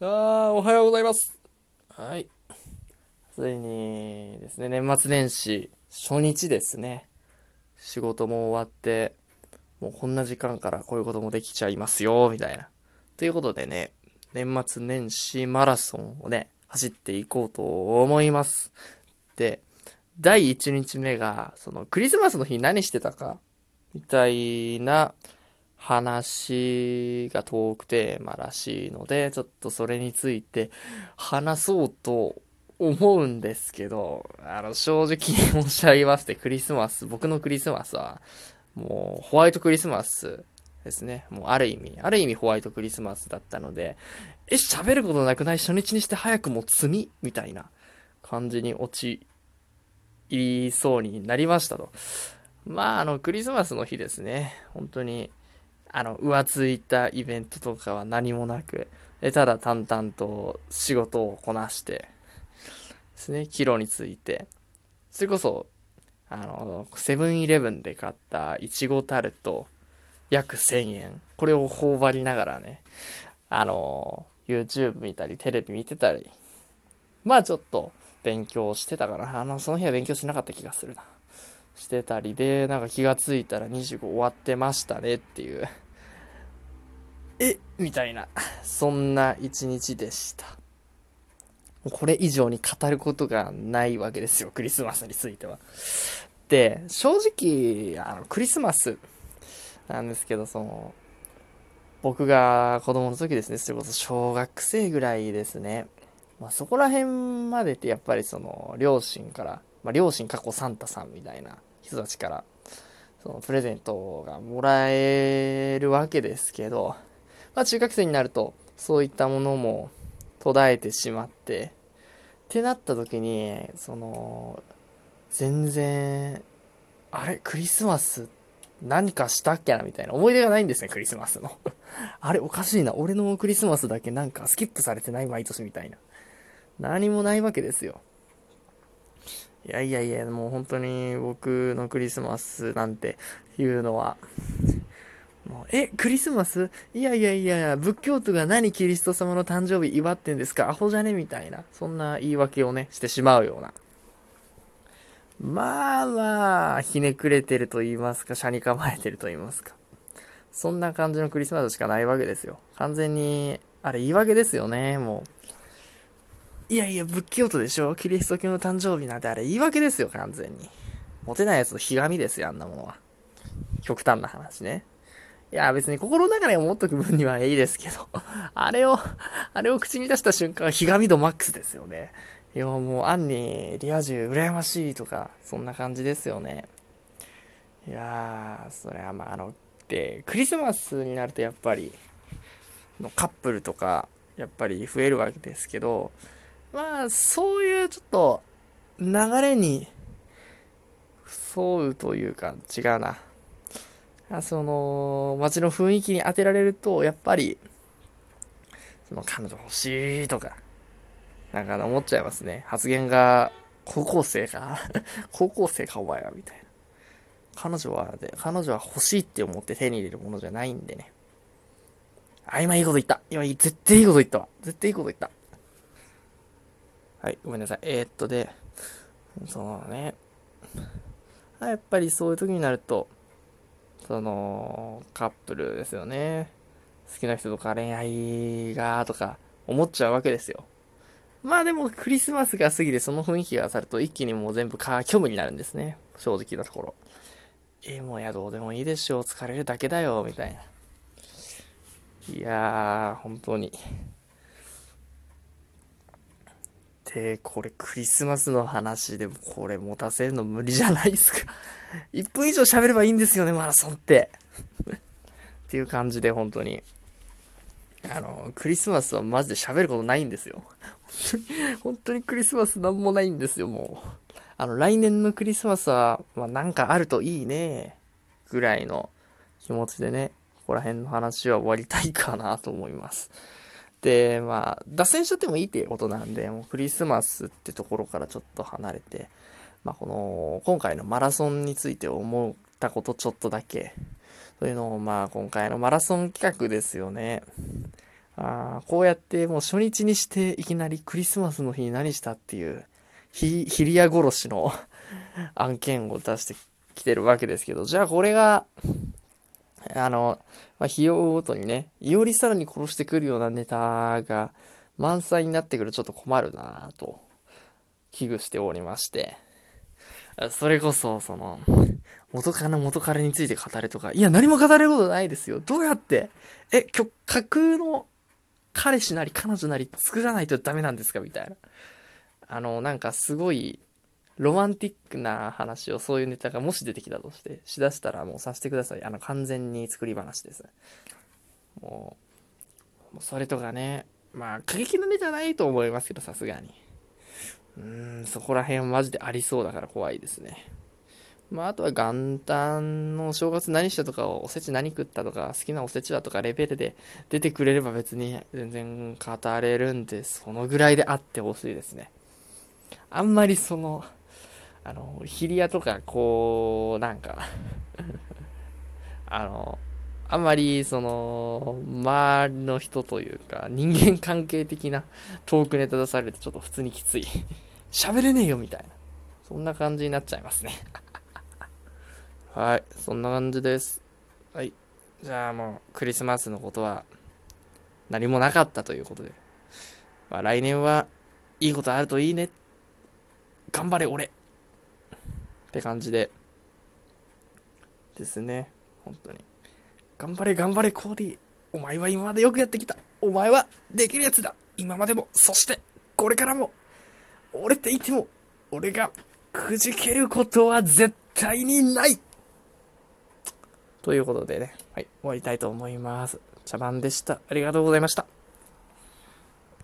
あー、おはようございます。はい。ついにですね、年末年始初日ですね。仕事も終わって、もうこんな時間からこういうこともできちゃいますよ、みたいな。ということでね、年末年始マラソンをね、走っていこうと思います。で、第1日目が、そのクリスマスの日何してたか、みたいな話がトークテーマらしいので、ちょっとそれについて話そうと思うんですけど、あの、正直申し上げまして、クリスマス、僕のクリスマスは、もう、ホワイトクリスマスですね。もう、ある意味、ある意味ホワイトクリスマスだったので、え、喋ることなくない初日にして早くも積みみたいな感じに陥りそうになりましたと。まあ、あの、クリスマスの日ですね。本当に、あの、浮ついたイベントとかは何もなく、えただ淡々と仕事をこなして、ですね、キロについて、それこそ、あの、セブンイレブンで買ったいちごタルト、約1000円。これを頬張りながらね、あの、YouTube 見たり、テレビ見てたり、まあちょっと勉強してたかな。あの、その日は勉強しなかった気がするな。してたりで、なんか気がついたら25終わってましたねっていう。えみたいな。そんな一日でした。これ以上に語ることがないわけですよ。クリスマスについては。で、正直、あの、クリスマスなんですけど、その、僕が子供の時ですね、それこそ小学生ぐらいですね。まあ、そこら辺までってやっぱりその、両親から、まあ、両親過去サンタさんみたいな人たちから、そのプレゼントがもらえるわけですけど、まあ中学生になると、そういったものも途絶えてしまって、ってなった時に、その、全然、あれ、クリスマス何かしたっけなみたいな思い出がないんですね、クリスマスの。あれ、おかしいな。俺のクリスマスだけなんかスキップされてない毎年みたいな。何もないわけですよ。いやいやいや、もう本当に僕のクリスマスなんていうのは、もうえ、クリスマス？いやいやいや、仏教徒が何キリスト様の誕生日祝ってんですか？アホじゃね？みたいな、そんな言い訳をね、してしまうような。まあまあ、ひねくれてると言いますか、車に構えてると言いますか。そんな感じのクリスマスしかないわけですよ。完全に、あれ言い訳ですよね、もう。いやいや、仏教徒でしょ？キリスト教の誕生日なんてあれ言い訳ですよ、完全に。モテないやつのひがみですよ、あんなものは。極端な話ね。いや、別に心の中で思っとく分にはいいですけど、あれを、あれを口に出した瞬間、ひがみ度マックスですよね。いや、もう、アンに、リア充羨ましいとか、そんな感じですよね。いやー、それはまあ、あの、で、クリスマスになるとやっぱり、のカップルとか、やっぱり増えるわけですけど、まあ、そういうちょっと、流れに、沿うというか、違うな。あその、街の雰囲気に当てられると、やっぱり、その、彼女欲しいとか、なんか思っちゃいますね。発言が、高校生か 高校生かお前は、みたいな。彼女は、で、彼女は欲しいって思って手に入れるものじゃないんでね。あ、今いいこと言った。今絶対いいこと言ったわ。絶対いいこと言った。はい、ごめんなさい。えー、っとで、そのね、やっぱりそういう時になると、その、カップルですよね。好きな人とか恋愛が、とか、思っちゃうわけですよ。まあでも、クリスマスが過ぎてその雰囲気が去ると、一気にもう全部か、虚無になるんですね。正直なところ。えー、もうや、どうでもいいでしょう。疲れるだけだよ、みたいな。いやー、本当に。で、これクリスマスの話でもこれ持たせるの無理じゃないですか。1分以上喋ればいいんですよね、マラソンって。っていう感じで本当に。あの、クリスマスはマジで喋ることないんですよ。本当に、本当にクリスマスなんもないんですよ、もう。あの、来年のクリスマスは、まあなんかあるといいね、ぐらいの気持ちでね、ここら辺の話は終わりたいかなと思います。で、まあ、脱線しちゃってもいいっていうことなんで、もうクリスマスってところからちょっと離れて、まあ、この、今回のマラソンについて思ったことちょっとだけ、というのを、まあ、今回のマラソン企画ですよね。あこうやってもう初日にしていきなりクリスマスの日に何したっていう、ひ、ヒリア殺しの 案件を出してきてるわけですけど、じゃあこれが、あの、まあ、費用ごとにね、いよりさらに殺してくるようなネタが満載になってくるとちょっと困るなぁと、危惧しておりまして、それこそ、その、元カノ元彼について語れとか、いや、何も語れることないですよ。どうやって？え、今日、架空の彼氏なり彼女なり作らないとダメなんですか？みたいな。あの、なんかすごい、ロマンティックな話をそういうネタがもし出てきたとして、しだしたらもうさせてください。あの、完全に作り話です。もう、それとかね、まあ、過激なネタないと思いますけど、さすがに。うーん、そこら辺はマジでありそうだから怖いですね。まあ、あとは元旦のお正月何したとか、おせち何食ったとか、好きなおせちはとかレベルで出てくれれば別に全然語れるんで、そのぐらいであってほしいですね。あんまりその、あの、ヒリアとか、こう、なんか あの、あんまり、その、周りの人というか、人間関係的なトークネタ出されるとちょっと普通にきつい。喋れねえよ、みたいな。そんな感じになっちゃいますね。はい、そんな感じです。はい。じゃあもう、クリスマスのことは、何もなかったということで。まあ、来年はいいことあるといいね。頑張れ、俺って感じで、ですね。本当に。頑張れ、頑張れ、コーディ。お前は今までよくやってきた。お前はできるやつだ。今までも、そして、これからも。俺って言っても、俺がくじけることは絶対にないということでね、はい、終わりたいと思います。茶番でした。ありがとうございました。